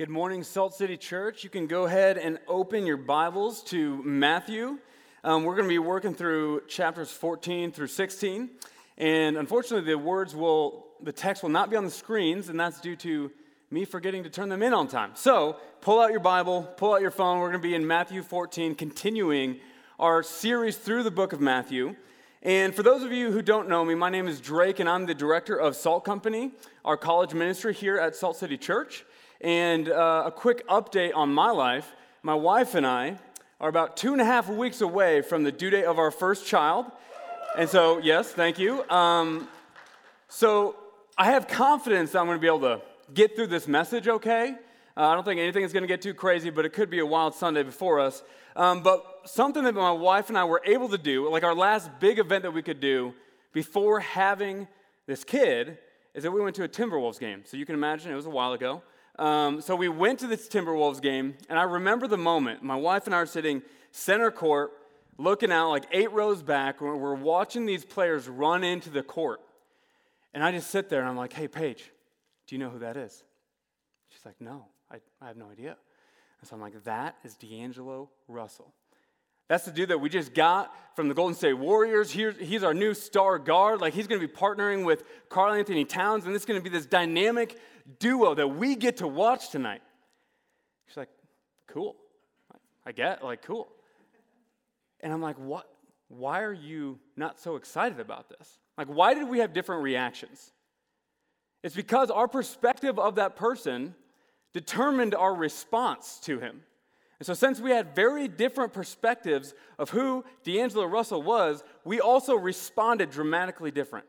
Good morning, Salt City Church. You can go ahead and open your Bibles to Matthew. Um, we're going to be working through chapters 14 through 16. And unfortunately, the words will, the text will not be on the screens, and that's due to me forgetting to turn them in on time. So pull out your Bible, pull out your phone. We're going to be in Matthew 14, continuing our series through the book of Matthew. And for those of you who don't know me, my name is Drake, and I'm the director of Salt Company, our college ministry here at Salt City Church. And uh, a quick update on my life my wife and I are about two and a half weeks away from the due date of our first child. And so, yes, thank you. Um, so, I have confidence that I'm going to be able to get through this message okay. Uh, I don't think anything is going to get too crazy, but it could be a wild Sunday before us. Um, but something that my wife and I were able to do, like our last big event that we could do before having this kid, is that we went to a Timberwolves game. So you can imagine it was a while ago. Um, so we went to this Timberwolves game, and I remember the moment. My wife and I are sitting center court, looking out like eight rows back. and We're watching these players run into the court. And I just sit there and I'm like, hey, Paige, do you know who that is? She's like, no, I, I have no idea. And so I'm like, that is D'Angelo Russell. That's the dude that we just got from the Golden State Warriors. He's our new star guard. Like, he's going to be partnering with Karl-Anthony Towns, and is going to be this dynamic duo that we get to watch tonight. She's like, cool. I get, like, cool. And I'm like, what? Why are you not so excited about this? Like, why did we have different reactions? It's because our perspective of that person determined our response to him. And so, since we had very different perspectives of who D'Angelo Russell was, we also responded dramatically different.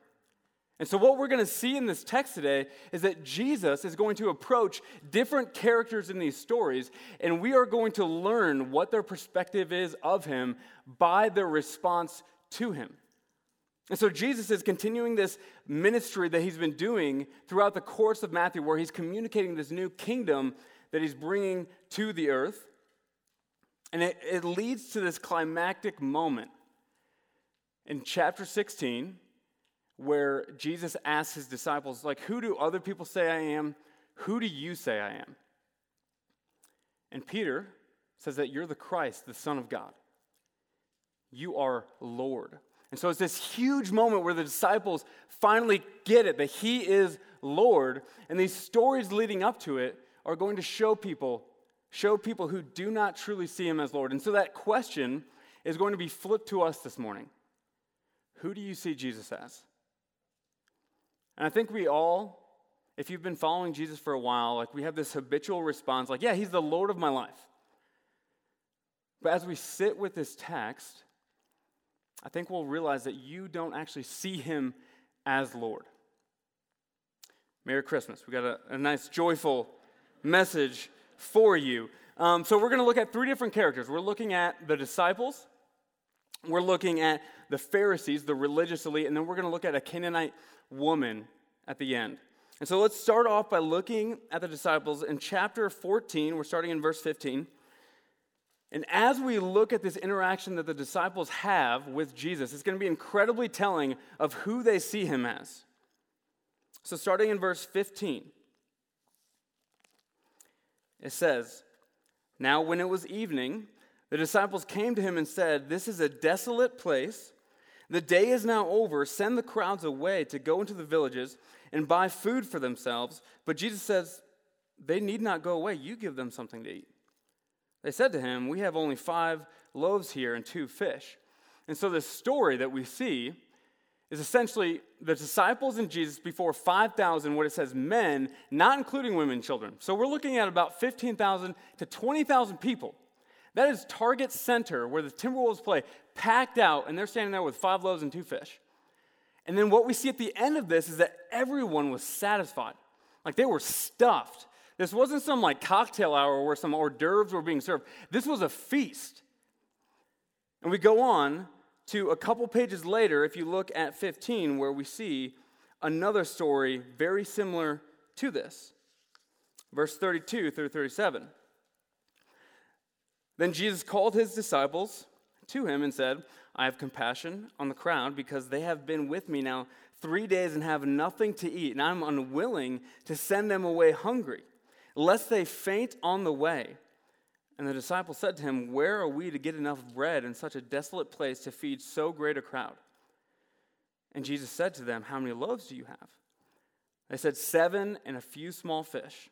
And so, what we're going to see in this text today is that Jesus is going to approach different characters in these stories, and we are going to learn what their perspective is of him by their response to him. And so, Jesus is continuing this ministry that he's been doing throughout the course of Matthew, where he's communicating this new kingdom that he's bringing to the earth. And it, it leads to this climactic moment in chapter 16 where Jesus asks his disciples, like, who do other people say I am? Who do you say I am? And Peter says that you're the Christ, the Son of God. You are Lord. And so it's this huge moment where the disciples finally get it that he is Lord. And these stories leading up to it are going to show people, show people who do not truly see him as Lord. And so that question is going to be flipped to us this morning. Who do you see Jesus as? And I think we all, if you've been following Jesus for a while, like we have this habitual response, like, yeah, he's the Lord of my life. But as we sit with this text, I think we'll realize that you don't actually see him as Lord. Merry Christmas. We got a, a nice, joyful message for you. Um, so, we're going to look at three different characters. We're looking at the disciples, we're looking at the Pharisees, the religious elite, and then we're going to look at a Canaanite woman at the end. And so let's start off by looking at the disciples in chapter 14. We're starting in verse 15. And as we look at this interaction that the disciples have with Jesus, it's going to be incredibly telling of who they see him as. So, starting in verse 15, it says, Now, when it was evening, the disciples came to him and said, This is a desolate place the day is now over. Send the crowds away to go into the villages and buy food for themselves. But Jesus says, They need not go away. You give them something to eat. They said to him, We have only five loaves here and two fish. And so, this story that we see is essentially the disciples and Jesus before 5,000, what it says, men, not including women and children. So, we're looking at about 15,000 to 20,000 people that is Target Center where the Timberwolves play, packed out, and they're standing there with five loaves and two fish. And then what we see at the end of this is that everyone was satisfied. Like they were stuffed. This wasn't some like cocktail hour where some hors d'oeuvres were being served. This was a feast. And we go on to a couple pages later, if you look at 15, where we see another story very similar to this. Verse 32 through 37. Then Jesus called his disciples to him and said, I have compassion on the crowd because they have been with me now three days and have nothing to eat, and I'm unwilling to send them away hungry. lest they faint on the way. And the disciples said to him, Where are we to get enough bread in such a desolate place to feed so great a crowd? And Jesus said to them, How many loaves do you have? They said, Seven and a few small fish.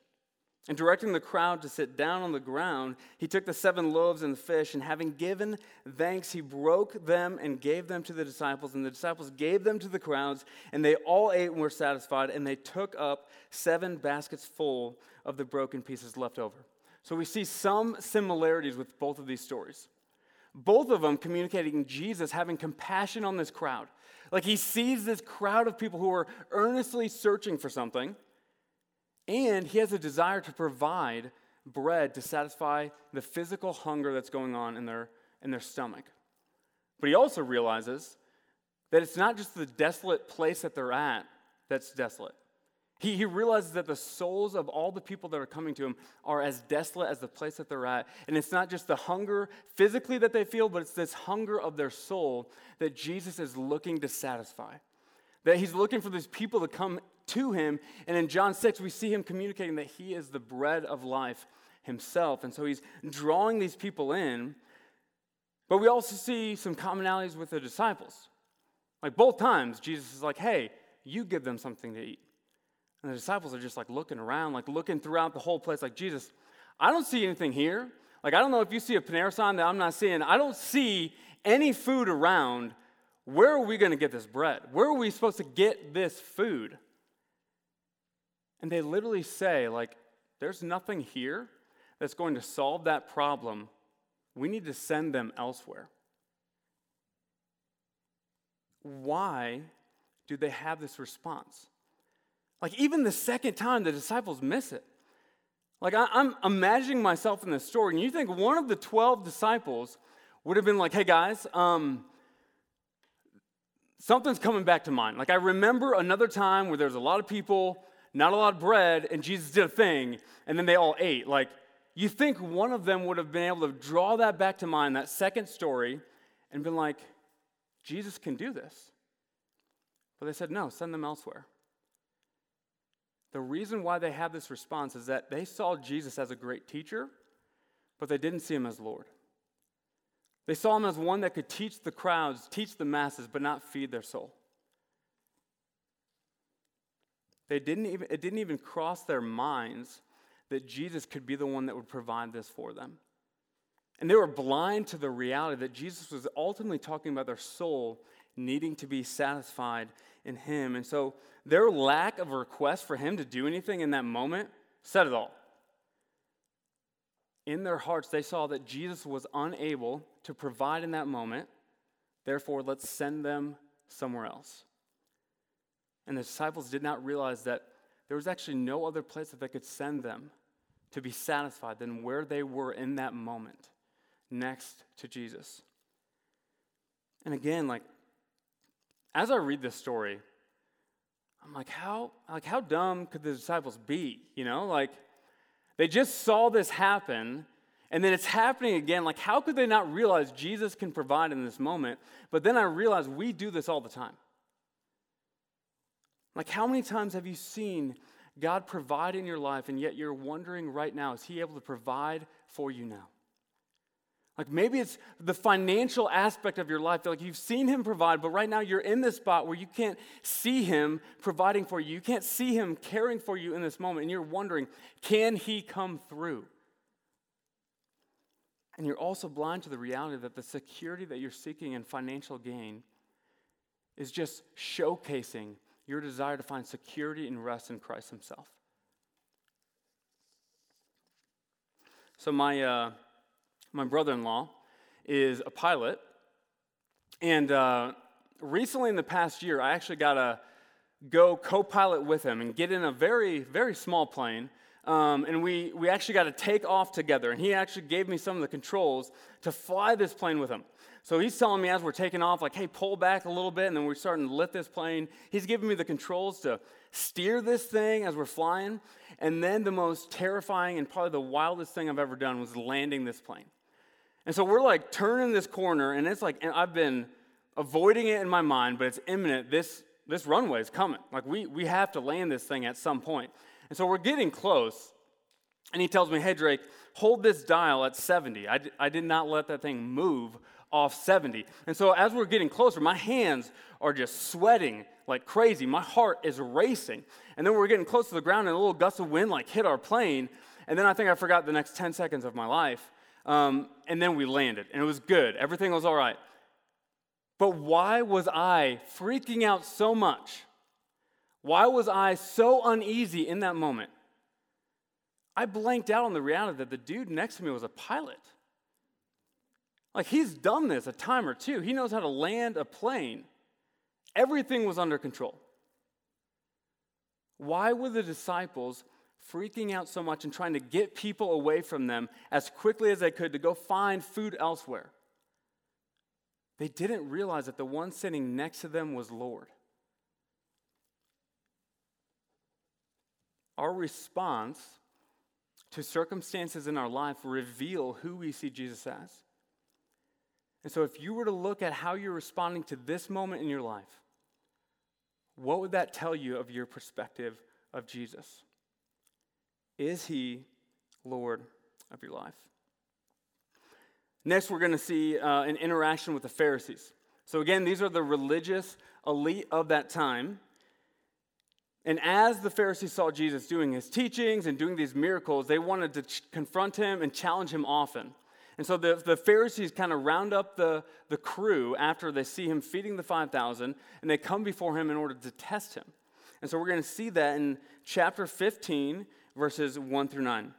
And directing the crowd to sit down on the ground, he took the seven loaves and the fish, and having given thanks, he broke them and gave them to the disciples. And the disciples gave them to the crowds, and they all ate and were satisfied, and they took up seven baskets full of the broken pieces left over. So we see some similarities with both of these stories. Both of them communicating Jesus having compassion on this crowd. Like he sees this crowd of people who are earnestly searching for something and he has a desire to provide bread to satisfy the physical hunger that's going on in their, in their stomach. But he also realizes that it's not just the desolate place that they're at that's desolate. He, he realizes that the souls of all the people that are coming to him are as desolate as the place that they're at. And it's not just the hunger physically that they feel, but it's this hunger of their soul that Jesus is looking to satisfy. That he's looking for these people to come to him. And in John 6, we see him communicating that he is the bread of life himself. And so he's drawing these people in. But we also see some commonalities with the disciples. Like both times, Jesus is like, hey, you give them something to eat. And the disciples are just like looking around, like looking throughout the whole place, like, Jesus, I don't see anything here. Like, I don't know if you see a Panera sign that I'm not seeing. I don't see any food around. Where are we going to get this bread? Where are we supposed to get this food? And they literally say, like, there's nothing here that's going to solve that problem. We need to send them elsewhere. Why do they have this response? Like, even the second time, the disciples miss it. Like, I, am imagining myself in this story, and you think one of the 12 disciples would have been like, hey guys, um, something's coming back to mind. Like, I remember another time where there's a lot of people not a lot of bread, and Jesus did a thing, and then they all ate. Like, you think one of them would have been able to draw that back to mind, that second story, and been like, Jesus can do this. But they said, no, send them elsewhere. The reason why they have this response is that they saw Jesus as a great teacher, but they didn't see him as Lord. They saw him as one that could teach the crowds, teach the masses, but not feed their soul. They didn't even, it didn't even cross their minds that Jesus could be the one that would provide this for them. And they were blind to the reality that Jesus was ultimately talking about their soul needing to be satisfied in Him. And so their lack of request for Him to do anything in that moment said it all. In their hearts, they saw that Jesus was unable to provide in that moment. Therefore, let's send them somewhere else. And the disciples did not realize that there was actually no other place that they could send them to be satisfied than where they were in that moment, next to Jesus. And again, like, as I read this story, I'm like, how, like, how dumb could the disciples be? You know, like, they just saw this happen, and then it's happening again. Like, how could they not realize Jesus can provide in this moment? But then I realize we do this all the time. Like, how many times have you seen God provide in your life, and yet you're wondering right now, is He able to provide for you now? Like maybe it's the financial aspect of your life. Like you've seen him provide, but right now you're in this spot where you can't see him providing for you. You can't see him caring for you in this moment. And you're wondering, can he come through? And you're also blind to the reality that the security that you're seeking in financial gain is just showcasing your desire to find security and rest in Christ Himself. So, my, uh, my brother in law is a pilot. And uh, recently, in the past year, I actually got to go co pilot with him and get in a very, very small plane. Um, and we, we actually got to take off together. And he actually gave me some of the controls to fly this plane with him. So he's telling me as we're taking off, like, hey, pull back a little bit, and then we're starting to lift this plane. He's giving me the controls to steer this thing as we're flying. And then the most terrifying and probably the wildest thing I've ever done was landing this plane. And so we're like turning this corner, and it's like, and I've been avoiding it in my mind, but it's imminent. This, this runway is coming. Like, we, we have to land this thing at some point. And so we're getting close, And he tells me, hey, Drake, hold this dial at 70. I, d- I did not let that thing move off 70. And so as we're getting closer, my hands are just sweating like crazy. My heart is racing. And then we're getting close to the ground, and a little gust of wind like hit our plane. And then I think I forgot the next 10 seconds of my life. Um, and then we landed, and it was good. Everything was all right. But why was I freaking out so much? Why was I so uneasy in that moment? I blanked out on the reality that the dude next to me was a pilot. Like, he's done this a time or two. He knows how to land a plane. Everything was under control. Why were the disciples freaking out so much and trying to get people away from them as quickly as they could to go find food elsewhere? They didn't realize that the one sitting next to them was Lord. Our response to circumstances in our life reveal who we see Jesus as. And so, if you were to look at how you're responding to this moment in your life, what would that tell you of your perspective of Jesus? Is he Lord of your life? Next, we're going to see uh, an interaction with the Pharisees. So, again, these are the religious elite of that time. And as the Pharisees saw Jesus doing his teachings and doing these miracles, they wanted to ch- confront him and challenge him often. And so the, the Pharisees kind of round up the, the crew after they see him feeding the 5,000, and they come before him in order to test him. And so we're going to see that in chapter 15, verses 1 through 9.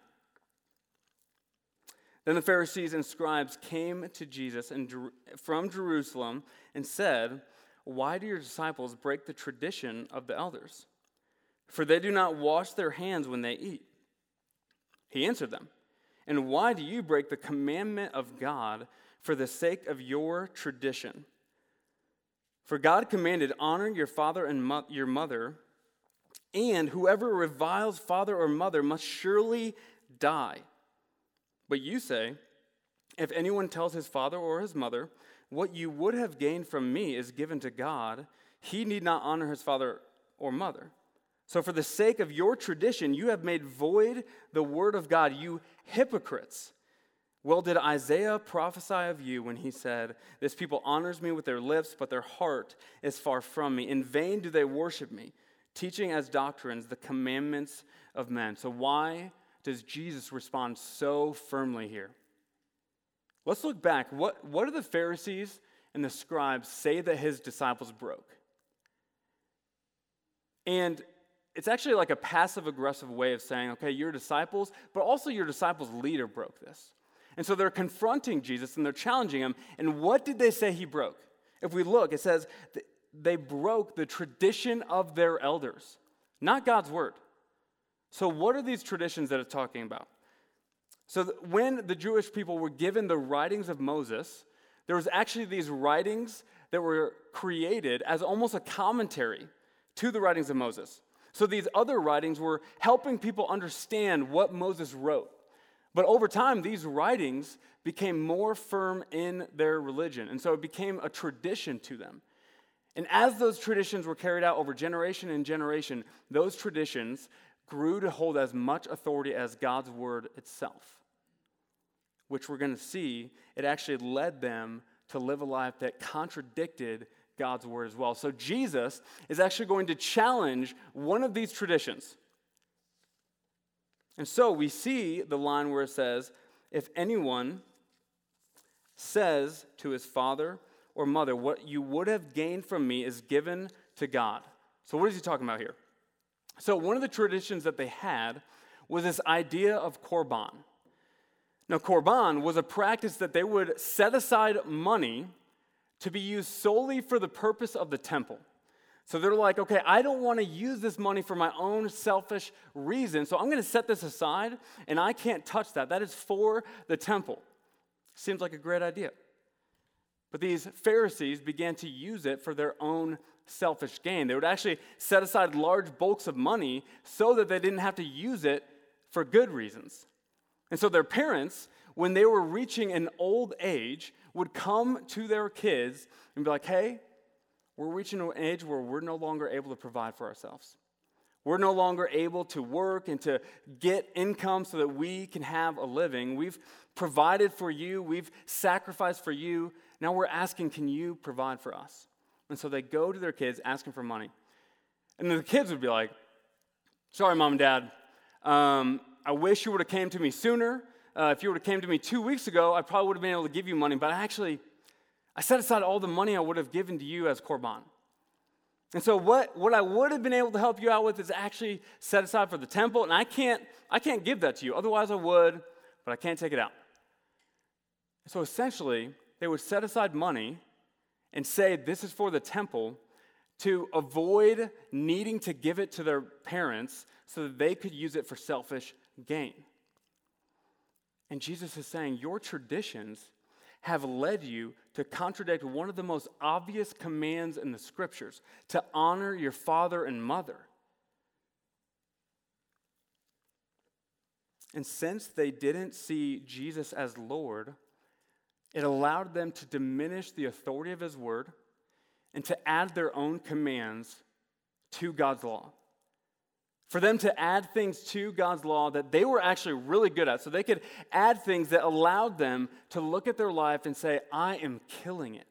Then the Pharisees and scribes came to Jesus and, from Jerusalem and said, Why do your disciples break the tradition of the elders? For they do not wash their hands when they eat. He answered them, And why do you break the commandment of God for the sake of your tradition? For God commanded, Honor your father and mo- your mother, and whoever reviles father or mother must surely die. But you say, if anyone tells his father or his mother, what you would have gained from me is given to God, he need not honor his father or mother. So, for the sake of your tradition, you have made void the word of God, you hypocrites. Well, did Isaiah prophesy of you when he said, This people honors me with their lips, but their heart is far from me? In vain do they worship me, teaching as doctrines the commandments of men. So, why does Jesus respond so firmly here? Let's look back. What, what do the Pharisees and the scribes say that his disciples broke? And it's actually like a passive aggressive way of saying, okay, your disciples, but also your disciples' leader broke this. And so they're confronting Jesus and they're challenging him. And what did they say he broke? If we look, it says they broke the tradition of their elders, not God's word. So, what are these traditions that it's talking about? So, when the Jewish people were given the writings of Moses, there was actually these writings that were created as almost a commentary to the writings of Moses. So, these other writings were helping people understand what Moses wrote. But over time, these writings became more firm in their religion. And so it became a tradition to them. And as those traditions were carried out over generation and generation, those traditions grew to hold as much authority as God's word itself, which we're going to see it actually led them to live a life that contradicted God's word as well. So Jesus is actually going to challenge one of these traditions. And so we see the line where it says, If anyone says to his father or mother, What you would have gained from me is given to God. So, what is he talking about here? So, one of the traditions that they had was this idea of korban. Now, korban was a practice that they would set aside money to be used solely for the purpose of the temple. So they're like, okay, I don't want to use this money for my own selfish reason, so I'm going to set this aside and I can't touch that. That is for the temple. Seems like a great idea. But these Pharisees began to use it for their own selfish gain. They would actually set aside large bulks of money so that they didn't have to use it for good reasons. And so their parents, when they were reaching an old age, would come to their kids and be like, hey, we're reaching an age where we're no longer able to provide for ourselves. We're no longer able to work and to get income so that we can have a living. We've provided for you, we've sacrificed for you. Now we're asking, can you provide for us? And so they go to their kids asking for money. And the kids would be like, sorry, mom and dad, um, I wish you would have came to me sooner. Uh, if you would have came to me two weeks ago, I probably would have been able to give you money. But I actually, I set aside all the money I would have given to you as korban. And so what, what I would have been able to help you out with is actually set aside for the temple, and I can't, I can't give that to you. Otherwise I would, but I can't take it out. So essentially, they would set aside money and say, This is for the temple, to avoid needing to give it to their parents so that they could use it for selfish gain. And Jesus is saying, Your traditions have led you to contradict one of the most obvious commands in the scriptures to honor your father and mother. And since they didn't see Jesus as Lord, it allowed them to diminish the authority of his word and to add their own commands to God's law for them to add things to God's law that they were actually really good at. So they could add things that allowed them to look at their life and say, I am killing it.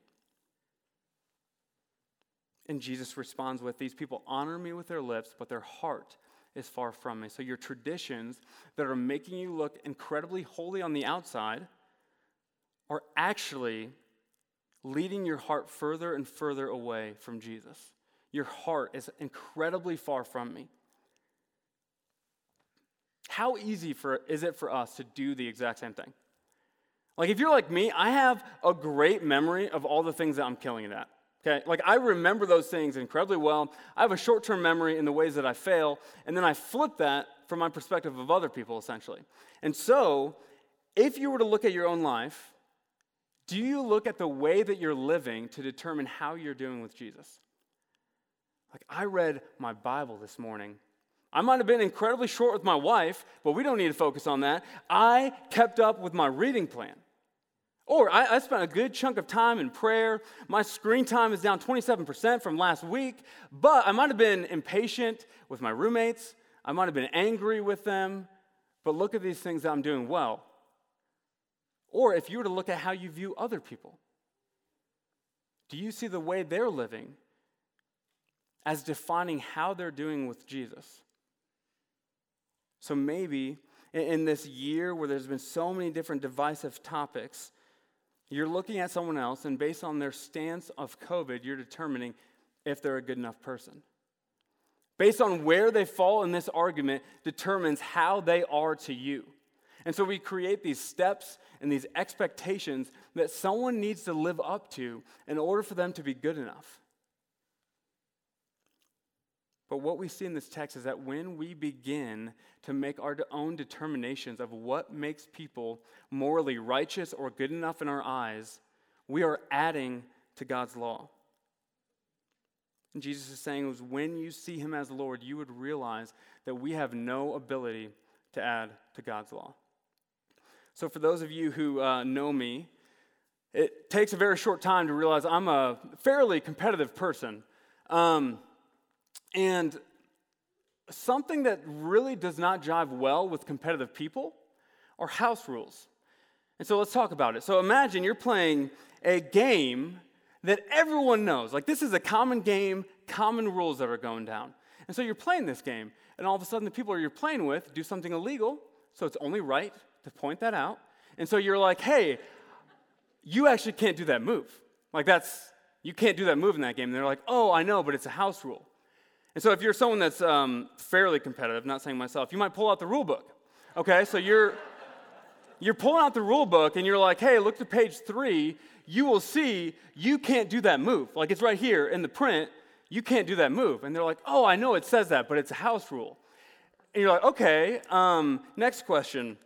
And Jesus responds with, These people honor me with their lips, but their heart is far from me. So your traditions that are making you look incredibly holy on the outside are actually leading your heart further and further away from Jesus. Your heart is incredibly far from me. How easy for, is it for us to do the exact same thing? Like, if you're like me, I have a great memory of all the things that I'm killing it at. Okay, like I remember those things incredibly well. I have a short term memory in the ways that I fail, and then I flip that from my perspective of other people, essentially. And so, if you were to look at your own life, do you look at the way that you're living to determine how you're doing with Jesus? Like, I read my Bible this morning I might have been incredibly short with my wife, but we don't need to focus on that. I kept up with my reading plan. Or I, I, spent a good chunk of time in prayer. My screen time is down 27% from last week, but I might have been impatient with my roommates. I might have been angry with them, but look at these things that I'm doing well. Or if you were to look at how you view other people, do you see the way they're living as defining how they're doing with Jesus? So maybe in this year where there's been so many different divisive topics, you're looking at someone else, and based on their stance of COVID, you're determining if they're a good enough person. Based on where they fall in this argument, determines how they are to you. And so we create these steps and these expectations that someone needs to live up to in order for them to be good enough. But what we see in this text is that when we begin to make our own determinations of what makes people morally righteous or good enough in our eyes, we are adding to God's law. And Jesus is saying was when you see him as Lord, you would realize that we have no ability to add to God's law. So, for those of you who uh, know me, it takes a very short time to realize I'm a fairly competitive person. Um, and something that really does not jive well with competitive people are house rules. And so let's talk about it. So imagine you're playing a game that everyone knows. Like this is a common game, common rules that are going down. And so you're playing this game, and all of a sudden the people you're playing with do something illegal, so it's only right to point that out. And so you're like, hey, you actually can't do that move. Like that's, you can't do that move in that game. And they're like, oh, I know, but it's a house rule. And so if you're someone that's um, fairly competitive, not saying myself, you might pull out the rule book. Okay, so you're you're pulling out the rule book and you're like, hey, look to page three. You will see you can't do that move. Like it's right here in the print. You can't do that move. And they're like, oh, I know it says that, but it's a house rule. And you're like, okay, um, next question.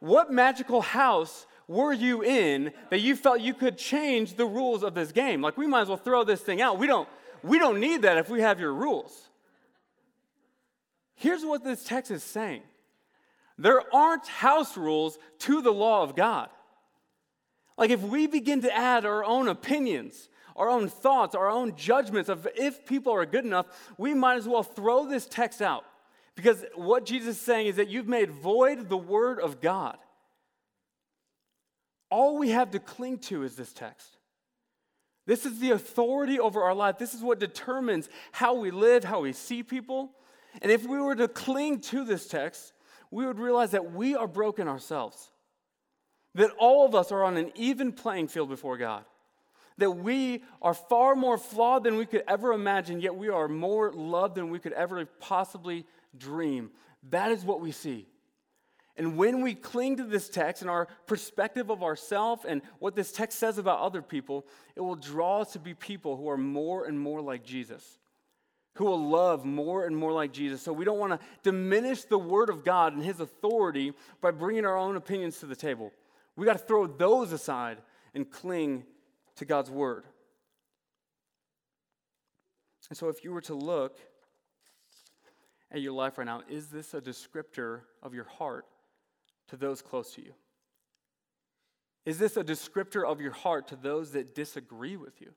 What magical house were you in that you felt you could change the rules of this game? Like, we might as well throw this thing out. We don't, we don't need that if we have your rules. Here's what this text is saying there aren't house rules to the law of God. Like, if we begin to add our own opinions, our own thoughts, our own judgments of if people are good enough, we might as well throw this text out. Because what Jesus is saying is that you've made void the word of God. All we have to cling to is this text. This is the authority over our life. This is what determines how we live, how we see people. And if we were to cling to this text, we would realize that we are broken ourselves. That all of us are on an even playing field before God. That we are far more flawed than we could ever imagine, yet we are more loved than we could ever possibly dream. That is what we see. And when we cling to this text and our perspective of ourselves and what this text says about other people, it will draw us to be people who are more and more like Jesus, who will love more and more like Jesus. So we don't want to diminish the Word of God and His authority by bringing our own opinions to the table. We got to throw those aside and cling to God's Word. And so if you were to look at your life right now, is this a descriptor of your heart? to those close to you? Is this a descriptor of your heart to those that disagree with you?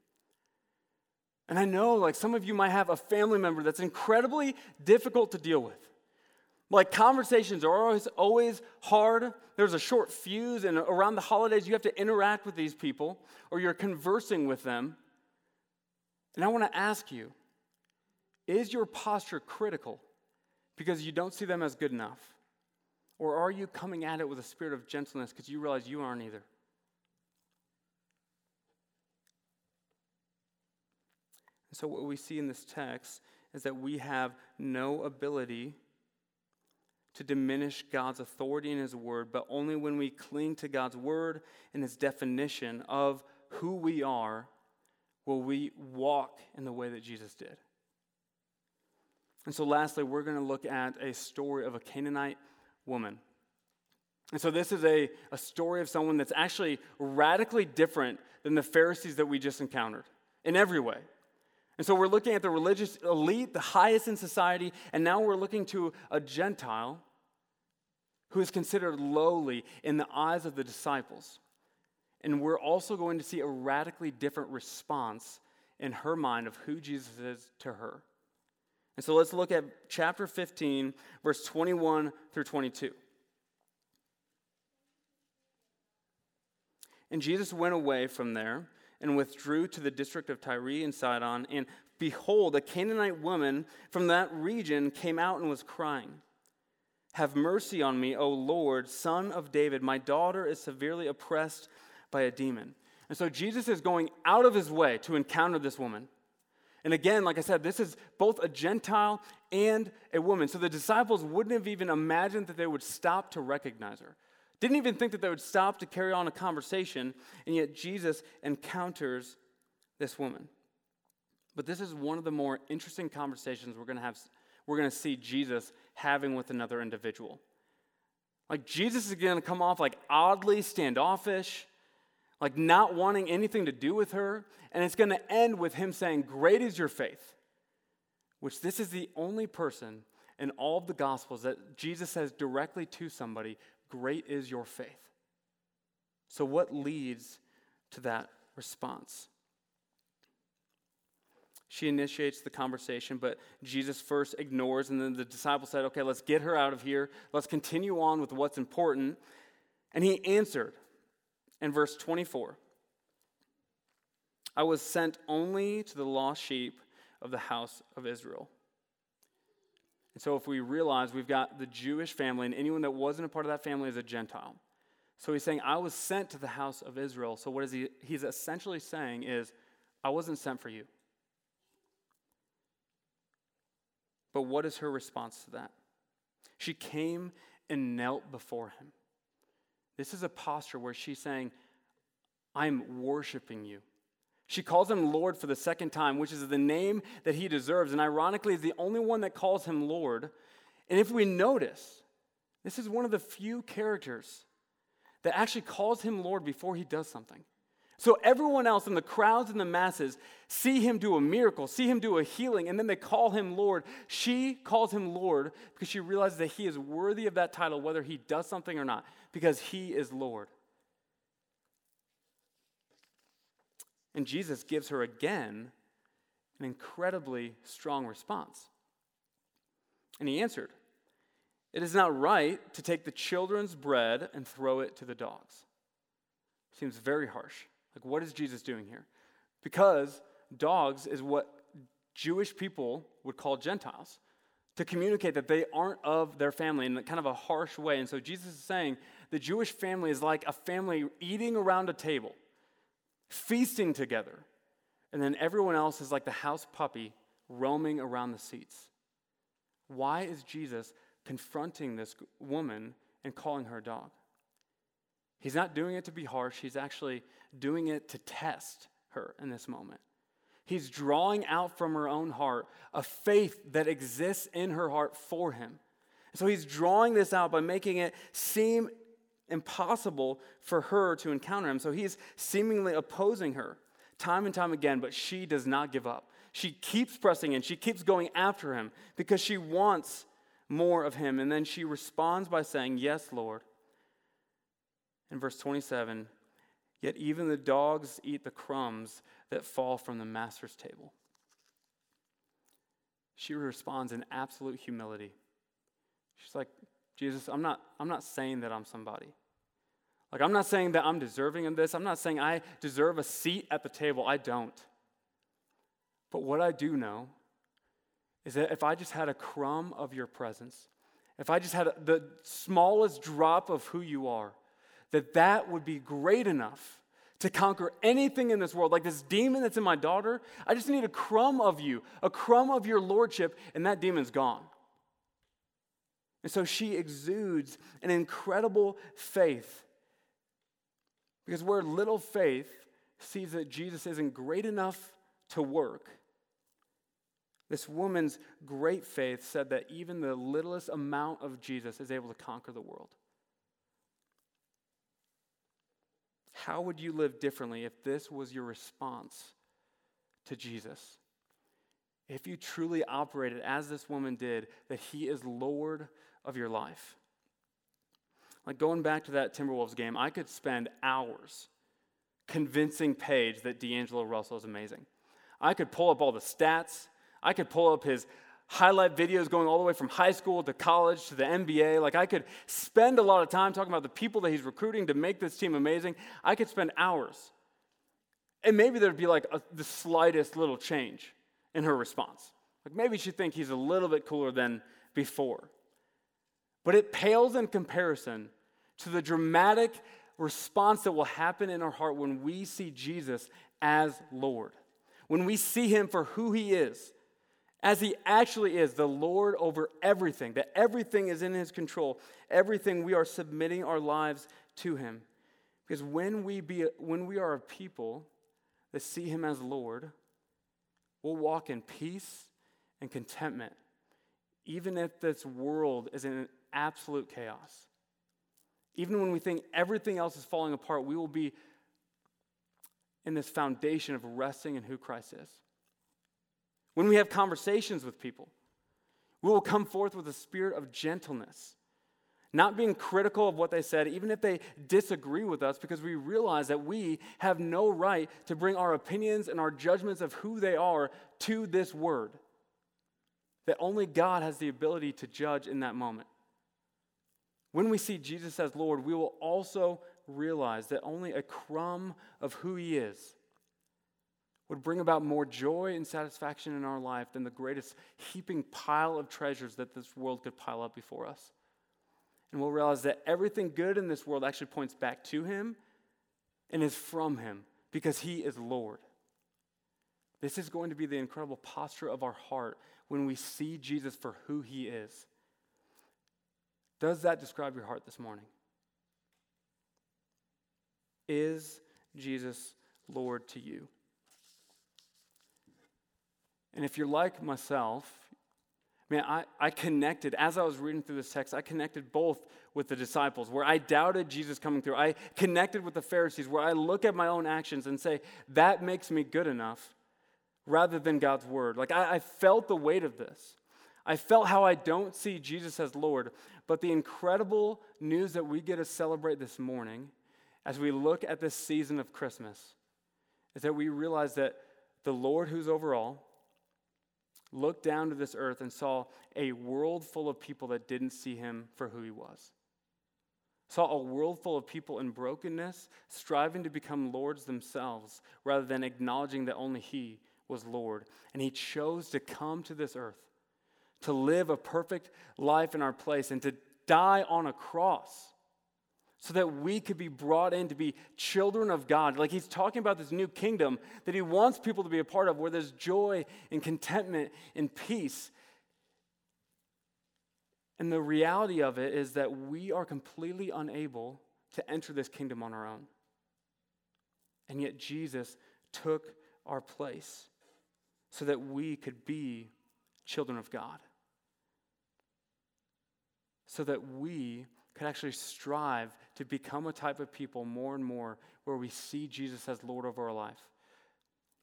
And I know, like, some of you might have a family member that's incredibly difficult to deal with. Like, conversations are always, always hard. There's a short fuse, and around the holidays, you have to interact with these people or you're conversing with them. And I want to ask you is your posture critical because you don't see them as good enough? Or are you coming at it with a spirit of gentleness because you realize you aren't either? And so, what we see in this text is that we have no ability to diminish God's authority in His Word, but only when we cling to God's Word and His definition of who we are will we walk in the way that Jesus did. And so, lastly, we're going to look at a story of a Canaanite woman. And so, this is a, a story of someone that's actually radically different than the Pharisees that we just encountered in every way. And so, we're looking at the religious elite, the highest in society, and now we're looking to a Gentile who is considered lowly in the eyes of the disciples. And we're also going to see a radically different response in her mind of who Jesus is to her. And so let's look at chapter 15, verse 21 through 22. And Jesus went away from there and withdrew to the district of Tyre and Sidon. And behold, a Canaanite woman from that region came out and was crying, Have mercy on me, O Lord, son of David. My daughter is severely oppressed by a demon. And so Jesus is going out of his way to encounter this woman. And again, like I said, this is both a Gentile and a woman. So the disciples wouldn't have even imagined that they would stop to recognize her. Didn't even think that they would stop to carry on a conversation, and yet Jesus encounters this woman. But this is one of the more interesting conversations we're going to have we're going to see Jesus having with another individual. Like Jesus is going to come off like oddly standoffish, like not wanting anything to do with her. And it's going to end with him saying, Great is your faith, which this is the only person in all of the Gospels that Jesus says directly to somebody, Great is your faith. So, what leads to that response? She initiates the conversation, but Jesus first ignores, and then the disciples said, Okay, let's get her out of here. Let's continue on with what's important. And he answered, in verse 24 I was sent only to the lost sheep of the house of Israel. And so, if we realize we've got the Jewish family, and anyone that wasn't a part of that family is a Gentile. So he's saying, I was sent to the house of Israel. So, what is he? He's essentially saying is, I wasn't sent for you. But what is her response to that? She came and knelt before him. This is a posture where she's saying, I'm worshiping you. She calls him Lord for the second time, which is the name that he deserves. And ironically, is the only one that calls him Lord. And if we notice, this is one of the few characters that actually calls him Lord before he does something. So everyone else in the crowds and the masses see him do a miracle, see him do a healing, and then they call him Lord. She calls him Lord because she realizes that he is worthy of that title, whether he does something or not, because he is Lord. And Jesus gives her again an incredibly strong response. And he answered, It is not right to take the children's bread and throw it to the dogs. Seems very harsh. Like, what is Jesus doing here? Because dogs is what Jewish people would call Gentiles to communicate that they aren't of their family in kind of a harsh way. And so Jesus is saying the Jewish family is like a family eating around a table, feasting together, and then everyone else is like the house puppy roaming around the seats. Why is Jesus confronting this woman and calling her a dog? He's not doing it to be harsh, he's actually doing it to test her in this moment. He's drawing out from her own heart a faith that exists in her heart for him. So he's drawing this out by making it seem impossible for her to encounter him. So he's seemingly opposing her time and time again, but she does not give up. She keeps pressing in, she keeps going after him because she wants more of him. And then she responds by saying, Yes, Lord. In verse 27, yet even the dogs eat the crumbs that fall from the master's table. She responds in absolute humility. She's like, Jesus, I'm not, I'm not saying that I'm somebody. Like, I'm not saying that I'm deserving of this. I'm not saying I deserve a seat at the table. I don't. But what I do know is that if I just had a crumb of your presence, if I just had the smallest drop of who you are, that that would be great enough to conquer anything in this world. Like this demon that's in my daughter, I just need a crumb of you, a crumb of your lordship, and that demon's gone. And so she exudes an incredible faith because where little faith sees that Jesus isn't great enough to work, this woman's great faith said that even the littlest amount of Jesus is able to conquer the world. How would you live differently if this was your response to Jesus? If you truly operated as this woman did, that He is Lord of your life. Like going back to that Timberwolves game, I could spend hours convincing Paige that D'Angelo Russell is amazing. I could pull up all the stats. I could pull up his highlight videos going all the way from high school to college to the NBA. Like I could spend a lot of time talking about the people that he's recruiting to make this team amazing. I could spend hours. And maybe there'd be like a, the slightest little change in her response. Like maybe she'd think he's a little bit cooler than before. But it pales in comparison to the dramatic response that will happen in our heart when we see Jesus as Lord. When we see him for who he is, as he actually is, the Lord over everything, that everything is in his control, everything we are submitting our lives to him. Because when we, be, when we are a people that see him as Lord, we'll walk in peace and contentment, even if this world is in absolute chaos. Even when we think everything else is falling apart, we will be in this foundation of resting in who Christ is. When we have conversations with people, we will come forth with a spirit of gentleness, not being critical of what they said, even if they disagree with us, because we realize that we have no right to bring our opinions and our judgments of who they are to this word. That only God has the ability to judge in that moment. When we see Jesus as Lord, we will also realize that only a crumb of who He is would bring about more joy and satisfaction in our life than the greatest heaping pile of treasures that this world could pile up before us. And we'll realize that everything good in this world actually points back to Him and is from Him because He is Lord. This is going to be the incredible posture of our heart when we see Jesus for who He is. Does that describe your heart this morning? Is Jesus Lord to you? And if you're like myself, man, I, I connected, as I was reading through this text, I connected both with the disciples, where I doubted Jesus coming through. I connected with the Pharisees, where I look at my own actions and say, that makes me good enough, rather than God's word. Like, I, I felt the weight of this. I felt how I don't see Jesus as Lord, but the incredible news that we get to celebrate this morning as we look at this season of Christmas is that we realize that the Lord who's over all looked down to this earth and saw a world full of people that didn't see him for who he was. Saw a world full of people in brokenness, striving to become lords themselves, rather than acknowledging that only he was Lord. And he chose to come to this earth, to live a perfect life in our place, and to die on a cross so that we could be brought in to be children of God. Like he's talking about this new kingdom that he wants people to be a part of, where there's joy and contentment and peace. And the reality of it is that we are completely unable to enter this kingdom on our own. And yet Jesus took our place so that we could be children of God. So that we could actually strive to become a type of people more and more where we see Jesus as Lord over our life,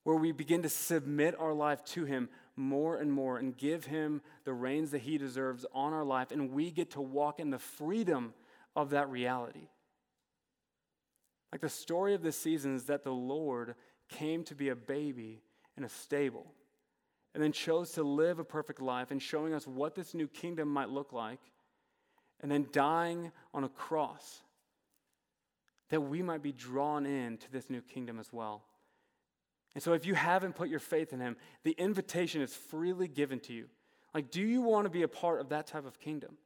where we begin to submit our life to Him more and more and give Him the reins that He deserves on our life, and we get to walk in the freedom of that reality. Like the story of this season is that the Lord came to be a baby in a stable and then chose to live a perfect life and showing us what this new kingdom might look like and then dying on a cross that we might be drawn into this new kingdom as well. And so, if you haven't put your faith in him, the invitation is freely given to you. Like, do you want to be a part of that type of kingdom?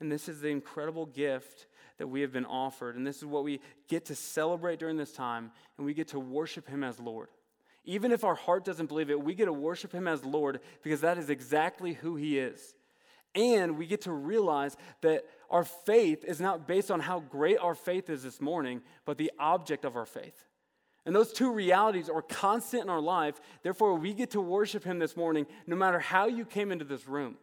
And this is the incredible gift that we have been offered. And this is what we get to celebrate during this time. And we get to worship him as Lord. Even if our heart doesn't believe it, we get to worship him as Lord because that is exactly who he is. And we get to realize that our faith is not based on how great our faith is this morning, but the object of our faith. And those two realities are constant in our life. Therefore, we get to worship Him this morning no matter how you came into this room.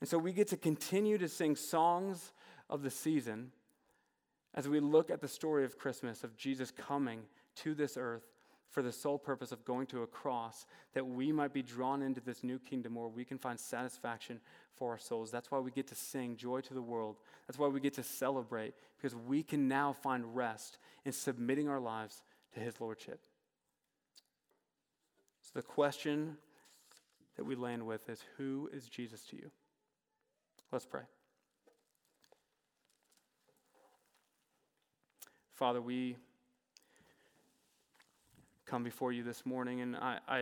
And so we get to continue to sing songs of the season as we look at the story of Christmas, of Jesus coming to this earth for the sole purpose of going to a cross that we might be drawn into this new kingdom where we can find satisfaction for our souls. That's why we get to sing joy to the world. That's why we get to celebrate because we can now find rest in submitting our lives to his lordship. So the question that we land with is who is Jesus to you? Let's pray. Father, we come before you this morning, and I, I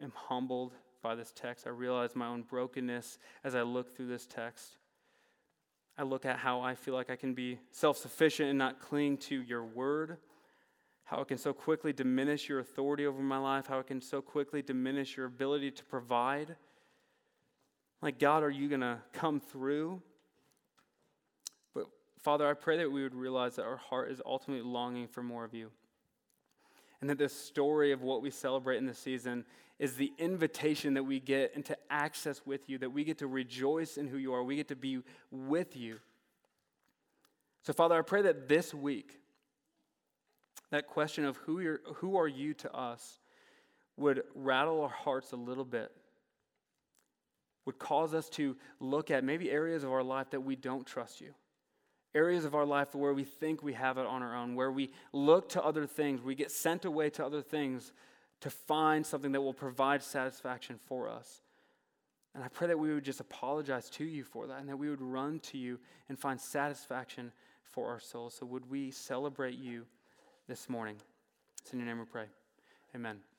am humbled by this text. I realize my own brokenness as I look through this text. I look at how I feel like I can be self sufficient and not cling to your word, how it can so quickly diminish your authority over my life, how it can so quickly diminish your ability to provide. Like, God, are you going to come through? But, Father, I pray that we would realize that our heart is ultimately longing for more of you and that the story of what we celebrate in this season is the invitation that we get into access with you, that we get to rejoice in who you are, we get to be with you. So, Father, I pray that this week, that question of who, you're, who are you to us would rattle our hearts a little bit, would cause us to look at maybe areas of our life that we don't trust you areas of our life where we think we have it on our own, where we look to other things, we get sent away to other things to find something that will provide satisfaction for us. And I pray that we would just apologize to you for that and that we would run to you and find satisfaction for our souls. So, would we celebrate you this morning? It's in your name we pray. Amen.